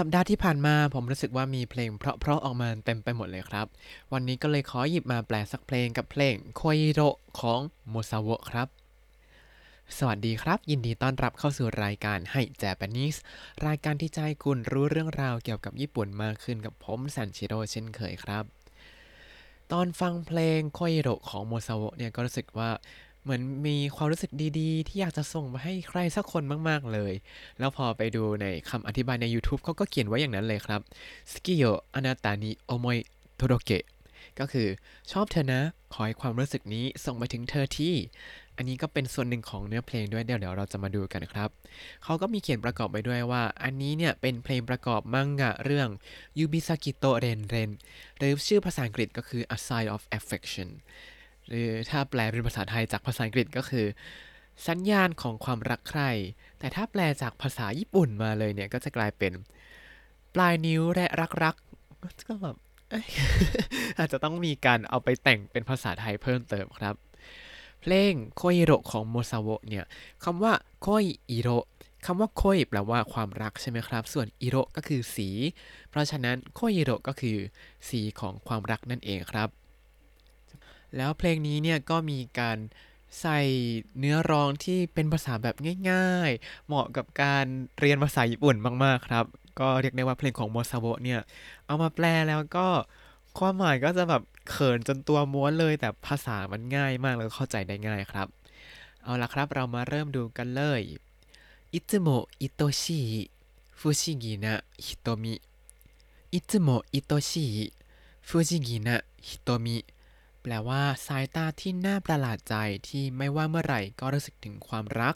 สัปดาห์ที่ผ่านมาผมรู้สึกว่ามีเพลงเพราะๆออกมาเต็มไปหมดเลยครับ วันนี้ก็เลยขอหยิบมาแปลสักเพลงกับเพลง 恋色 ของ もさを ครับ สวัสดีครับ ยินดีต้อนรับเข้าสู่รายการ Hi Japanese รายการที่ให้คุณรู้เรื่องราวเกี่ยวกับญี่ปุ่นมากขึ้นกับผมซันชิโร่เช่นเคยครับ ตอนฟังเพลง 恋色 ของ もさを เนี่ยก็รู้สึกว่า เหมือนมีความรู้สึกดีๆ ที่อยากจะส่งมาให้ใครสักคนมากๆเลย แล้วพอไปดูในคำอธิบายใน YouTube เขาก็เขียนไว้อย่างนั้นเลยครับสกิโยอนาตานิโอโมยโทโรเกะก็คือชอบเธอนะ ขอให้ความรู้สึกนี้ส่งไปถึงเธอที่ อันนี้ก็เป็นส่วนหนึ่งของเนื้อเพลงด้วยเดี๋ยวเดี๋ยวเราจะมาดูกันครับ เขาก็มีเขียนประกอบไปด้วยว่า อันนี้เนี่ยเป็นเพลงประกอบมังงะเรื่อง Yubisaki to Ren Ren หรือชื่อภาษาอังกฤษก็คือ A Sign of Affection หรือถ้าแปลเป็นภาษาไทยจากภาษาอังกฤษก็คือ สัญญาณของความรักใครแต่ถ้าแปลจากภาษาญี่ปุ่นมาเลยเนี่ยก็จะกลายเป็น ปลายนิ้วและรักรักก็แบบอาจจะต้องมีการเอาไปแต่งเป็นภาษาไทยเพิ่มเติมครับ เพลงโคอิโรของโมซาโวเนี่ยคำว่าโคอิโรคำว่าโคยแปลว่าความรักใช่ไหมครับ ส่วนอิโรก็คือสี เพราะฉะนั้นโคอิโรก็คือสีของความรักนั่นเองครับ แล้วเพลงนี้เนี่ยก็มีการใส่เนื้อร้องที่เป็นภาษาแบบง่ายๆ เหมาะกับการเรียนภาษาญี่ปุ่นมากๆครับ ก็เรียกได้ว่าเพลงของもさを เนี่ย เอามาแปลแล้วก็ความหมายก็จะแบบเขินจนตัวม้วนเลย แต่ภาษามันง่ายมากแล้วเข้าใจได้ง่ายครับ เอาละครับเรามาเริ่มดูกันเลยいつも愛おしい不思議な瞳いつもい แปลว่า สายตาที่น่าประหลาดใจที่ไม่ว่าเมื่อไหร่ก็รู้สึกถึงความรัก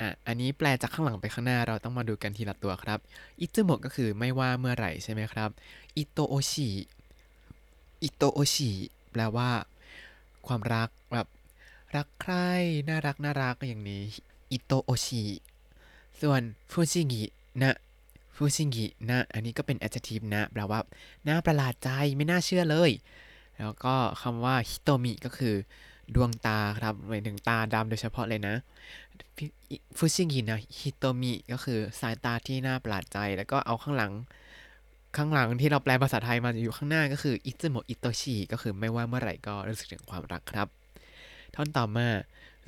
อะอันนี้แปลจากข้างหลังไปข้างหน้าเราต้องมาดูกันทีละตัวครับいつも ก็คือไม่ว่าเมื่อไหร่ใช่ไหมครับอิโตโอชิอิโตโอชิแปลว่า ความรักแบบรักใคร่น่ารักน่ารักอย่างนี้愛おしいส่วน 不思議な不思議な อันนี้ก็เป็น adjective นะ แปลว่า น่าประหลาดใจ ไม่น่าเชื่อเลย แล้วก็คำว่าฮิโตมิก็คือดวงตาครับหมายถึงตาดำโดยเฉพาะเลยนะฟูชิงินะฮิโตมิก็คือสายตาที่น่าประหลาดใจ แล้วก็เอาข้างหลัง ข้างหลังที่เราแปลภาษาไทยมาอยู่ข้างหน้าก็คืออิซึโมอิโตชิก็คือไม่ว่าเมื่อไหร่ก็รู้สึกถึงความรักครับท่อนต่อมา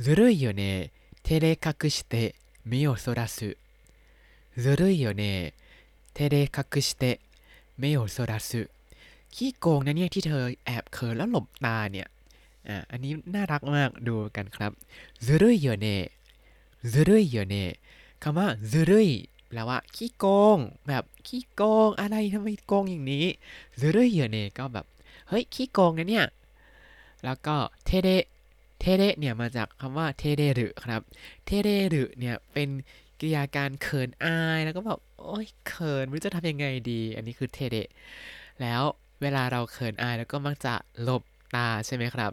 ずるいよね照れ隠して目をそらすずるいよね照れ隠して目をそらす ขี้โกงนะเนี่ยที่เธอแอบเขินแล้วหลบตาเนี่ย อ่า อันนี้น่ารักมากดูกันครับซรุยเยเน่ซรุยเยเน่คำว่าซรุยแปลว่าขี้โกง แบบขี้โกงอะไรทำไมโกงอย่างนี้ซรุยเยเน่ก็แบบ เฮ้ยขี้โกงนะเนี่ย แล้วก็เทเดเทเดเนี่ยมาจากคำว่าเทเดรึครับ 照れる เนี่ยเป็นกิริยาการเขินอายแล้วก็แบบโอ๊ยเขินไม่รู้จะทำยังไงดี อันนี้คือ 照れる เวลาเราเขินอายแล้วก็มักจะหลบตาใช่ไหมครับ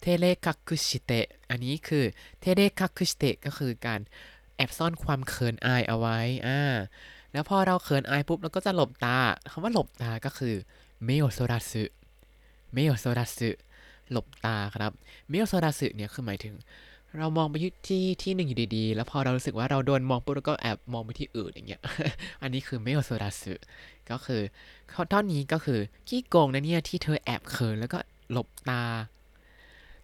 照れ隠して อันนี้คือ 照れ隠して ก็คือการแอบซ่อนความเขินอายเอาไว้ อ่า แล้วพอเราเขินอายปุ๊บเราก็จะหลบตาคำว่าหลบตาก็คือ目を逸らす目を逸らす หลบตาครับ 目を逸らす เนี่ยคือหมายถึง เรามองไปที่ที่หนึ่งอยู่ดีๆ แล้วพอเรารู้สึกว่าเราโดนมองปุ๊บเราก็แอบมองไปที่อื่นอย่างเงี้ย อันนี้คือ 目を逸らす ก็คือท่อนนี้ก็คือขี้โกงนะเนี่ยที่เธอแอบเขินแล้วก็หลบตา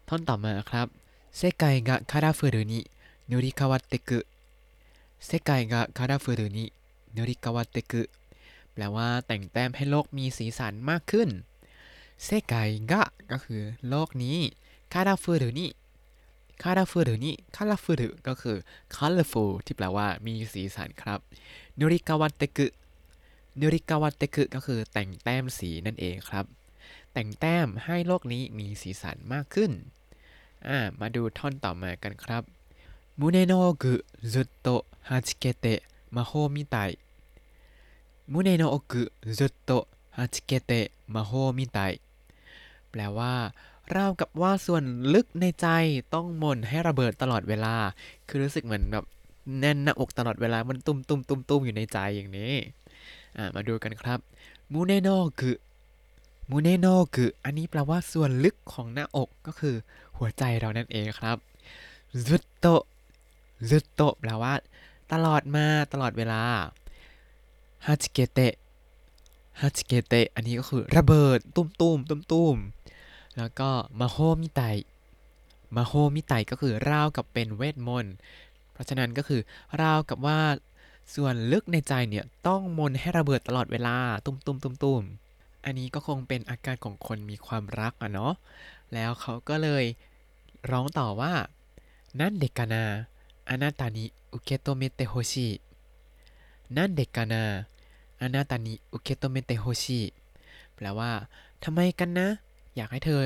ท่อนต่อมาครับ 世界がカラフルに塗り変わってくเซกายะคาราฟืรุนิโนริคาวะเตกุแปลว่าแต่งแต้มให้โลกมีสีสันมากขึ้นเซกายะก็คือโลกนี้คาราฟืรุนิ คาราฟูรุนี่คาราฟูรุก็คือ colorful ที่แปลว่ามีสีสันครับนุริกาวัตเตกุนูริกาวะเตคุก็คือแต่งแต้มสีนั่นเองครับ แต่งแต้มให้โลกนี้มีสีสันมากขึ้น มาดูท่อนต่อมากันครับ 胸の奥ずっと弾けて魔法みたい胸の奥ずっと弾けて魔法みたい แปลว่า ราวกับว่าส่วนลึกในใจต้องมนตร์ให้ระเบิดตลอดเวลา คือรู้สึกเหมือนแบบแน่นหน้าอกตลอดเวลา มันตุ้มตุ้มตุ้มตุ้มอยู่ในใจอย่างนี้มาดูกันครับ 胸の奥胸の奥 อันนี้แปลว่าส่วนลึกของหน้าอกก็คือหัวใจเรานั่นเองครับ ずっとずっと แปลว่า ตลอดมาตลอดเวลา 弾けて弾けて อันนี้ก็คือระเบิดตุ้มตุ้มตุ้มตุ้ม แล้วก็ 魔法みたい魔法みたい ก็คือราวกับเป็นเวทมนต์ เพราะฉะนั้นก็คือราวกับว่าส่วนลึกในใจเนี่ยต้องมนตร์ให้ระเบิดตลอดเวลาตุ้มตุ้มตุ้มตุ้มอันนี้ก็คงเป็นอาการของคนมีความรักอะเนาะ แล้วเขาก็เลยร้องต่อว่า なんでかなあなたに受け止めてほしいなんでかなあなたに受け止めてほしい แปลว่าทำไมกันนะ อยากให้เธอ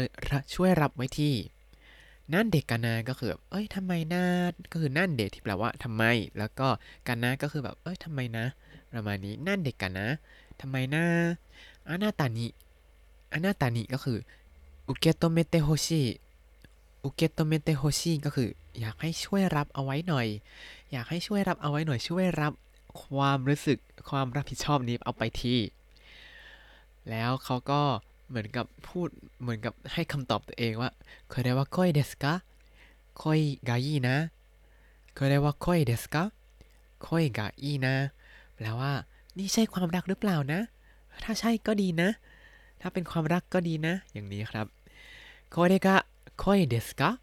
ช่วยรับไว้ที なんでかな ก็คือแบบเอ้ยทำไมนะก็คือ なんで ที่แปลว่าทำไม แล้วก็ かな ก็คือแบบเอ้ยทำไมนะ ประมาณนี้ なんでかな ทำไมนะ あなたにあなたに ก็คือ 受け止めてほしい受け止めてほしい ก็คือ อยากให้ช่วยรับเอาไว้หน่อย อยากให้ช่วยรับเอาไว้หน่อย ช่วยรับความรู้สึกความรับผิดชอบนี้เอาไปทีแล้วเขาก็ เหมือนกับพูดเหมือนกับให้คำตอบตัวเองว่าこれは恋ですか恋がいいนะこれは恋ですか恋がいいนะแปลว่า นี่ใช่ความรักหรือเปล่านะ ถ้าใช่ก็ดีนะ ถ้าเป็นความรักก็ดีนะ อย่างนี้ครับこれが恋ですか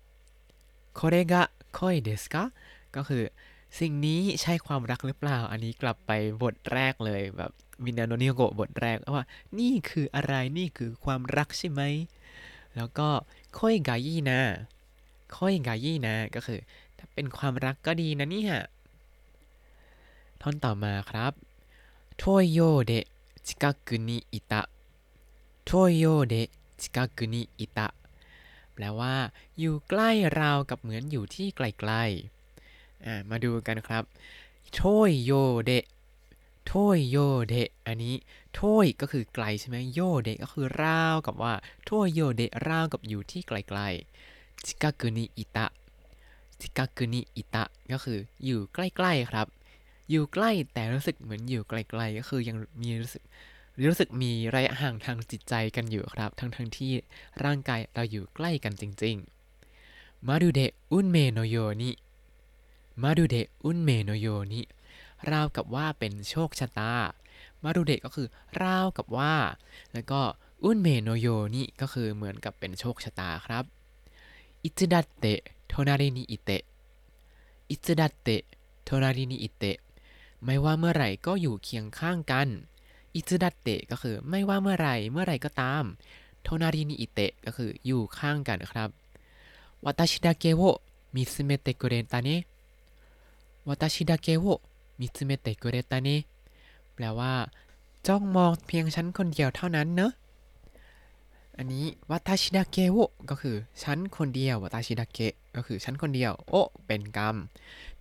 これが恋ですかก็คือ สิ่งนี้ใช่ความรักหรือเปล่า อันนี้กลับไปบทแรกเลยแบบ มินาโนนิโกะบทแรกว่า นี่คืออะไรนี่คือความรักใช่ไหม แล้วก็ค่อยกายี่นะค่อยกายี่นะก็คือ ถ้าเป็นความรักก็ดีนะเนี่ยท่อนต่อมาครับโทโยเดจิกากุนิอิตะโทโยเดจิกากุนิอิตะแปลว่า อยู่ใกล้ราวกับเหมือนอยู่ที่ไกลๆมาดูกันครับโทโยเด โทยโยเดะอันนี้โทยก็คือไกลใช่ไหมโยเดะก็คือราวกับว่าโทยโยเดะราวกับอยู่ที่ไกลๆชิกากุนิอิตะชิกากุนิอิตะก็คืออยู่ใกล้ๆครับ อยู่ใกล้แต่รู้สึกเหมือนอยู่ไกลๆก็คือยังมีรู้สึกรู้สึกมีระยะห่างทางจิตใจกันอยู่ครับ ทั้งทั้งที่ร่างกายเราอยู่ใกล้กันจริงๆมาดูเดะอุนเมโนโยนิมาดูเดะอุนเมโนโยนิ ราวกับว่าเป็นโชคชะตา まるで ก็คือราวกับว่า แล้วก็ 運命のよう นี่ก็คือเหมือนกับเป็นโชคชะตาครับ いつだって隣にいていつだって隣にいて ไม่ว่าเมื่อไหร่ก็อยู่เคียงข้างกันいつだって ก็คือไม่ว่าเมื่อไหร่เมื่อไหร่ก็ตาม 隣にいて ก็คืออยู่ข้างกันครับ 私だけを見つめてくれたね私だけを 見つめてくれたね แปลว่า จ้องมองเพียงฉันคนเดียวเท่านั้นเนอะอันนี้ 私だけを ก็คือฉันคนเดียว 私だけ ก็คือฉันคนเดียว を เป็นกรรม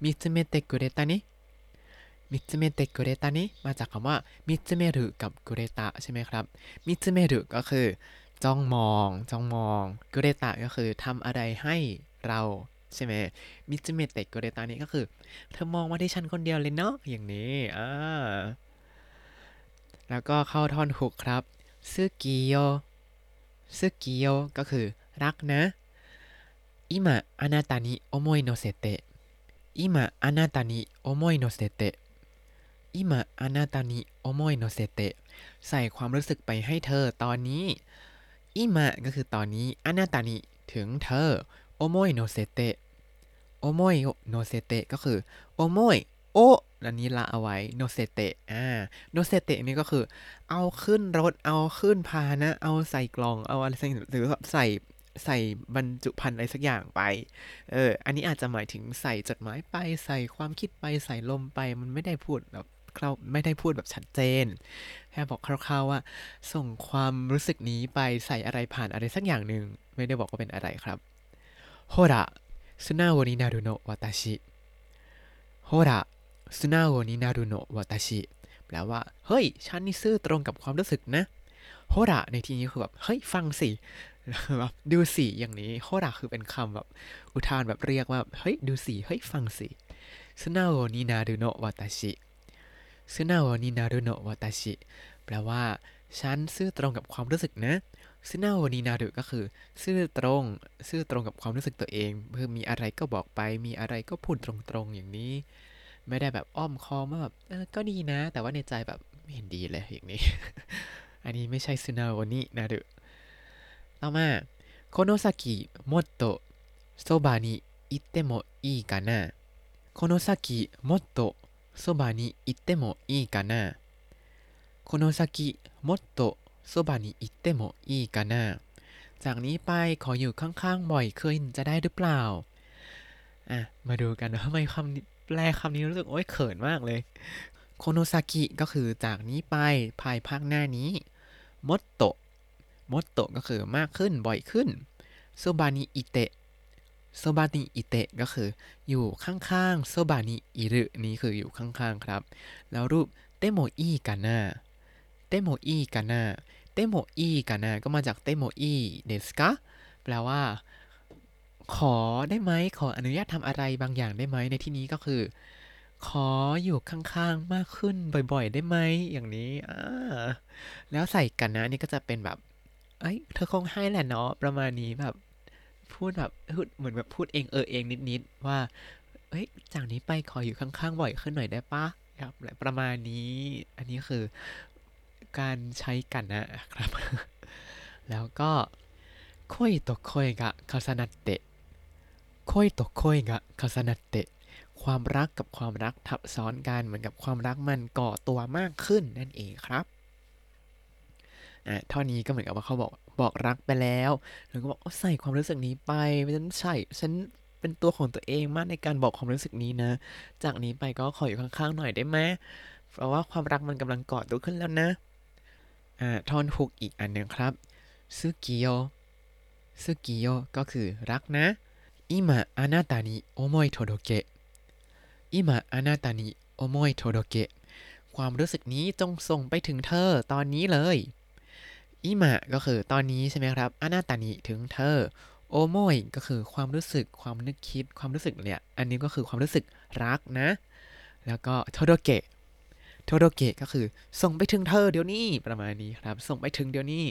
見つめてくれたね見つめてくれたね มาจากคำว่า 見つめる กับ くれた ใช่ไหมครับ 見つめる ก็คือ จ้องมอง จ้องมอง くれた ก็คือทำอะไรให้เรา ใช่ไหม 見つめてくれた นี่ก็คือ เธอมองมาที่ฉันคนเดียวเลยเนาะอย่างนี้อ่าแล้วก็เข้าท่อนหกครับซึกิโยซึกิโยก็คือ รักนะ 今あなたに想いのせて今あなたに想いのせて今あなたに想いのせてใส่ความรู้สึกไปให้เธอตอนนี้ 今 ก็คือตอนนี้ あなたに ถึงเธอ 想いのせて想いのせて ก็คือ 想いを อันนี้ละเอาไว้ のせて อ่า のせて นี่ก็คือ เอาขึ้นรถเอาขึ้นพาหนะ เอาใส่กล่องเอาอะไรสักหรือใส่ใส่บรรจุภัณฑ์อะไรสักอย่างไปเอออันนี้อาจจะหมายถึงใส่จดหมายไปใส่ความคิดไปใส่ลมไปมันไม่ได้พูดแบบเราไม่ได้พูดแบบชัดเจน แค่บอกคร่าวๆว่า ส่งความรู้สึกนี้ไปใส่อะไรผ่านอะไรสักอย่างหนึ่งไม่ได้บอกว่าเป็นอะไรครับ ほら、素直になるの私。ほら、素直になるの私แปลว่า เฮ้ย ฉันนี่ซื่อตรงกับความรู้สึกนะโฮระในที่นี้คือแบบ เฮ้ย ฟังสิแบบดูสิอย่างนี้โฮระคือเป็นคำแบบ อุทานแบบเรียกว่า เฮ้ย ดูสิ เฮ้ย ฟังสิ素直になるの私素直になるの私แปลว่า ฉันซื่อตรงกับความรู้สึกนะ ซึ่งน้าวันีนาดุก็คือ ซื่อตรง ซื่อตรงกับความรู้สึกตัวเองเพื่อมีอะไรก็บอกไป มีอะไรก็พูดตรงๆอย่างนี้ ไม่ได้แบบอ้อมคอมว่าแบบก็ดีนะ แต่ว่าในใจแบบไม่เห็นดีเลยอย่างนี้ อันนี้ไม่ใช่ซึนาวันนี้นาดุต่อมาโคโนซากิもっとそばにいてもいいかなこの先もっとそばにいてもいいかなこの先もっと そばにいてもいいかな จากนี้ไปขออยู่ข้างๆบ่อยขึ้นจะได้หรือเปล่า อะ มาดูกันว่าทำไมคำแปลคำนี้รู้สึกโอ้ยเขินมากเลย この先 ก็คือจากนี้ไปภายภาคหน้านี้もっともっとก็คือมากขึ้นบ่อยขึ้นそばにいて そばにいてก็คืออยู่ข้างๆそばにいるนี้คืออยู่ข้างๆครับ แล้วรูปてもいいかな てもいいかな てもいいかなก็มาจากてもいいですかแปลว่า ขอได้ไหมขออนุญาตทำอะไรบางอย่างได้ไหมในที่นี้ก็คือ ขออยู่ข้างๆมากขึ้นบ่อยๆ ได้ไหมอย่างนี้อ่าแล้วใส่กันนะนี่ก็จะเป็นแบบเอ้ยเธอคงให้แหละเนาะประมาณนี้แบบพูดแบบเหมือนแบบพูดเองเออเองนิดๆว่าเอ้ยจากนี้ไปขออยู่ข้างๆบ่อยขึ้นหน่อยได้ปะครับประมาณนี้ อันนี้คือ การใช้กันนะครับ แล้วก็คอยตกคอยกะคาสนัตเตะคอยตกคอยกะคาสนัตเตความรักกับความรักทับซ้อนกันเหมือนกับความรักมันก่อตัวมากขึ้นนั่นเองครับอะท่อนี้ก็เหมือนกับว่าเขาบอกบอกรักไปแล้วแล้วก็บอกใส่ความรู้สึกนี้ไปฉันใส่ฉันเป็นตัวของตัวเองมากในการบอกความรู้สึกนี้นะ จากนี้ไปก็ขออยู่ข้างๆหน่อยได้ไหมเพราะว่าความรักมันกำลังก่อตัวขึ้นแล้วนะ ท่อนฮุกอีกอันหนึ่งครับซึกิโยซึกิโยก็คือรักนะอิมะอานาตานิโอโมยโทโดเกะอิมะอานาตานิโอโมยโทโดเกะความรู้สึกนี้จงส่งไปถึงเธอตอนนี้เลยอิมะก็คือตอนนี้ใช่ไหมครับอานาตานิถึงเธอโอโมยก็คือความรู้สึกความนึกคิดความรู้สึกเนี่ย อันนี้ก็คือความรู้สึกรักนะ แล้วก็โทโดเกะ โทโดเกะก็คือ ส่งไปถึงเธอเดี๋ยวนี้ประมาณนี้ครับ ส่งไปถึงเดี๋ยวนี้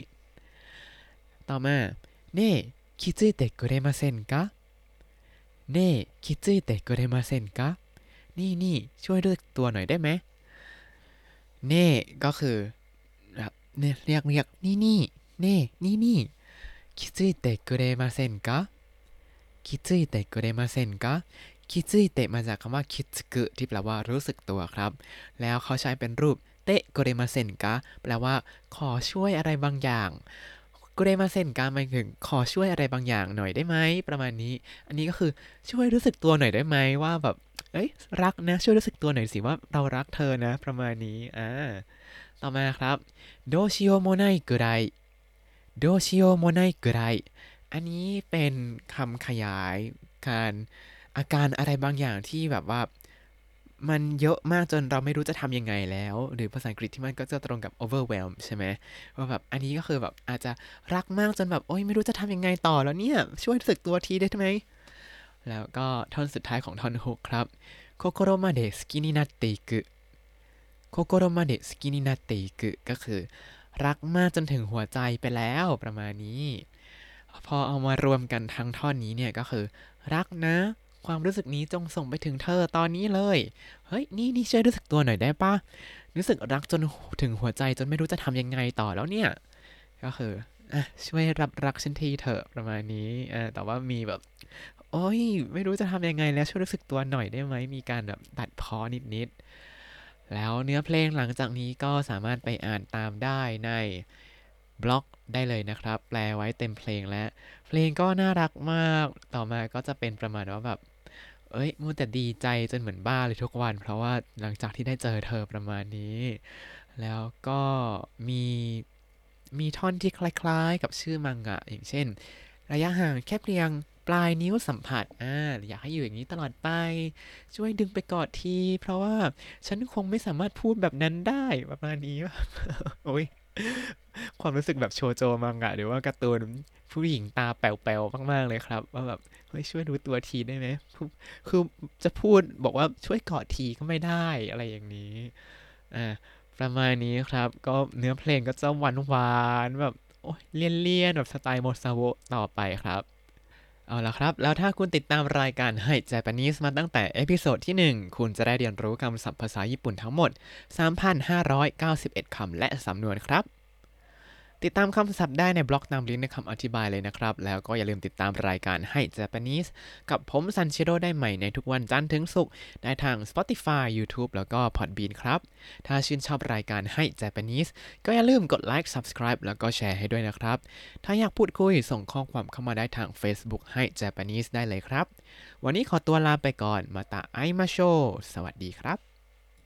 ต่อมาเน่คิดจุยเตะกุเรมาเซนกะเน่คิดจุยเตะกุเรมาเซนกะนี่นี่ช่วยเลือตัวหน่อยได้ไหมเน่ก็คือเนี่ยเรียกเรียกนี่นี่เน่นี่นี่คิดจุยเตะกุเรมาเซนกะคิดจุยเตะกุเรมาเซนกะ คิดซึเตะมาจากคำว่าคิดซึกุที่แปลว่ารู้สึกตัวครับ แล้วเขาใช้เป็นรูปเตะโกเรมาเซนกะแปลว่า ขอช่วยอะไรบางอย่างโกเรมาเซนกะหมายถึงขอช่วยอะไรบางอย่างหน่อยได้ไหมประมาณนี้ อันนี้ก็คือช่วยรู้สึกตัวหน่อยได้ไหมว่าแบบเอ้ยรักนะช่วยรู้สึกตัวหน่อยสิว่าเรารักเธอนะ ประมาณนี้อ่าต่อมาครับโดชิโอโมไนกุไรโดชิโอโมไนกุไรอันนี้เป็นคำขยายการ อาการอะไรบางอย่างที่แบบว่ามันเยอะมากจนเราไม่รู้จะทำยังไงแล้ว หรือภาษาอังกฤษที่มันก็จะตรงกับ overwhelm ใช่ไหมว่าแบบอันนี้ก็คือแบบอาจจะรักมากจนแบบ โอ๊ยไม่รู้จะทำยังไงต่อแล้วเนี่ย ช่วยรู้สึกตัวทีได้ไหมแล้วก็ท่อนสุดท้ายของท่อนฮุกครับ心まで好きになっていく 心まで好きになってくก็คือ รักมากจนถึงหัวใจไปแล้วประมาณนี้ พอเอามารวมกันทั้งท่อนนี้เนี่ยก็คือ รักนะ ความรู้สึกนี้จงส่งไปถึงเธอตอนนี้เลย เฮ้ย นี่นี่ช่วยรู้สึกตัวหน่อยได้ปะรู้สึกรักจนถึงหัวใจจนไม่รู้จะทำยังไงต่อแล้วเนี่ย ก็คืออะช่วยรับรักฉันทีเถอะประมาณนี้อ่าแต่ว่ามีแบบ โอ้ย ไม่รู้จะทำยังไงแล้วช่วยรู้สึกตัวหน่อยได้ไหม มีการแบบตัดพอนิดๆ แล้วเนื้อเพลงหลังจากนี้ก็สามารถไปอ่านตามได้ในบล็อกได้เลยนะครับ แปลไว้เต็มเพลงแล้วเพลงก็น่ารักมาก ต่อมาก็จะเป็นประมาณว่าแบบ เอ้ยมูแต่ดีใจจนเหมือนบ้าเลยทุกวัน เพราะว่าหลังจากที่ได้เจอเธอประมาณนี้ แล้วก็มีมีท่อนที่คล้ายๆ กับชื่อมังงะอย่างเช่น ระยะห่างแค่เพียงปลายนิ้วสัมผัสอ่าอยากให้อยู่อย่างนี้ตลอดไป ช่วยดึงไปกอดที เพราะว่าฉันคงไม่สามารถพูดแบบนั้นได้ประมาณนี้โอ้ย ความรู้สึกแบบโชโจมังงะหรือว่าการ์ตูนผู้หญิงตาแป๋วๆมาก ๆ เลยครับ ว่าแบบเฮ้ยช่วยรู้ตัวทีได้ไหมคือจะพูดบอกว่าช่วยกอดทีก็ไม่ได้อะไรอย่างนี้อ่าประมาณนี้ครับ ก็เนื้อเพลงก็จะหวานหวานๆแบบ โอ้ยเลี่ยนๆแบบสไตล์โมซาโวต่อไปครับ เอาละครับ แล้วถ้าคุณติดตามรายการให้ Japanese มาตั้งแต่ episode ที่ 1 คุณจะได้เรียนรู้คำศัพท์ภาษาญี่ปุ่นทั้งหมด 3,591 คำและสำนวนครับ ติดตามคำศัพท์ได้ในบล็อกตามลิงก์ในคำอธิบายเลยนะครับ แล้วก็อย่าลืมติดตามรายการให้ Japanese กับผมซันเชโรได้ใหม่ในทุกวันจันทร์ถึงศุกร์ได้ทาง Spotify YouTube แล้วก็ Podbean ครับ ถ้าชื่นชอบรายการให้ Japanese ก็อย่าลืมกดไลค์ Subscribe แล้วก็แชร์ให้ด้วยนะครับ ถ้าอยากพูดคุยส่งข้อความเข้ามาได้ทาง Facebook ให้ Japanese ได้เลยครับ วันนี้ขอตัวลาไปก่อนまた会いましょう สวัสดีครับ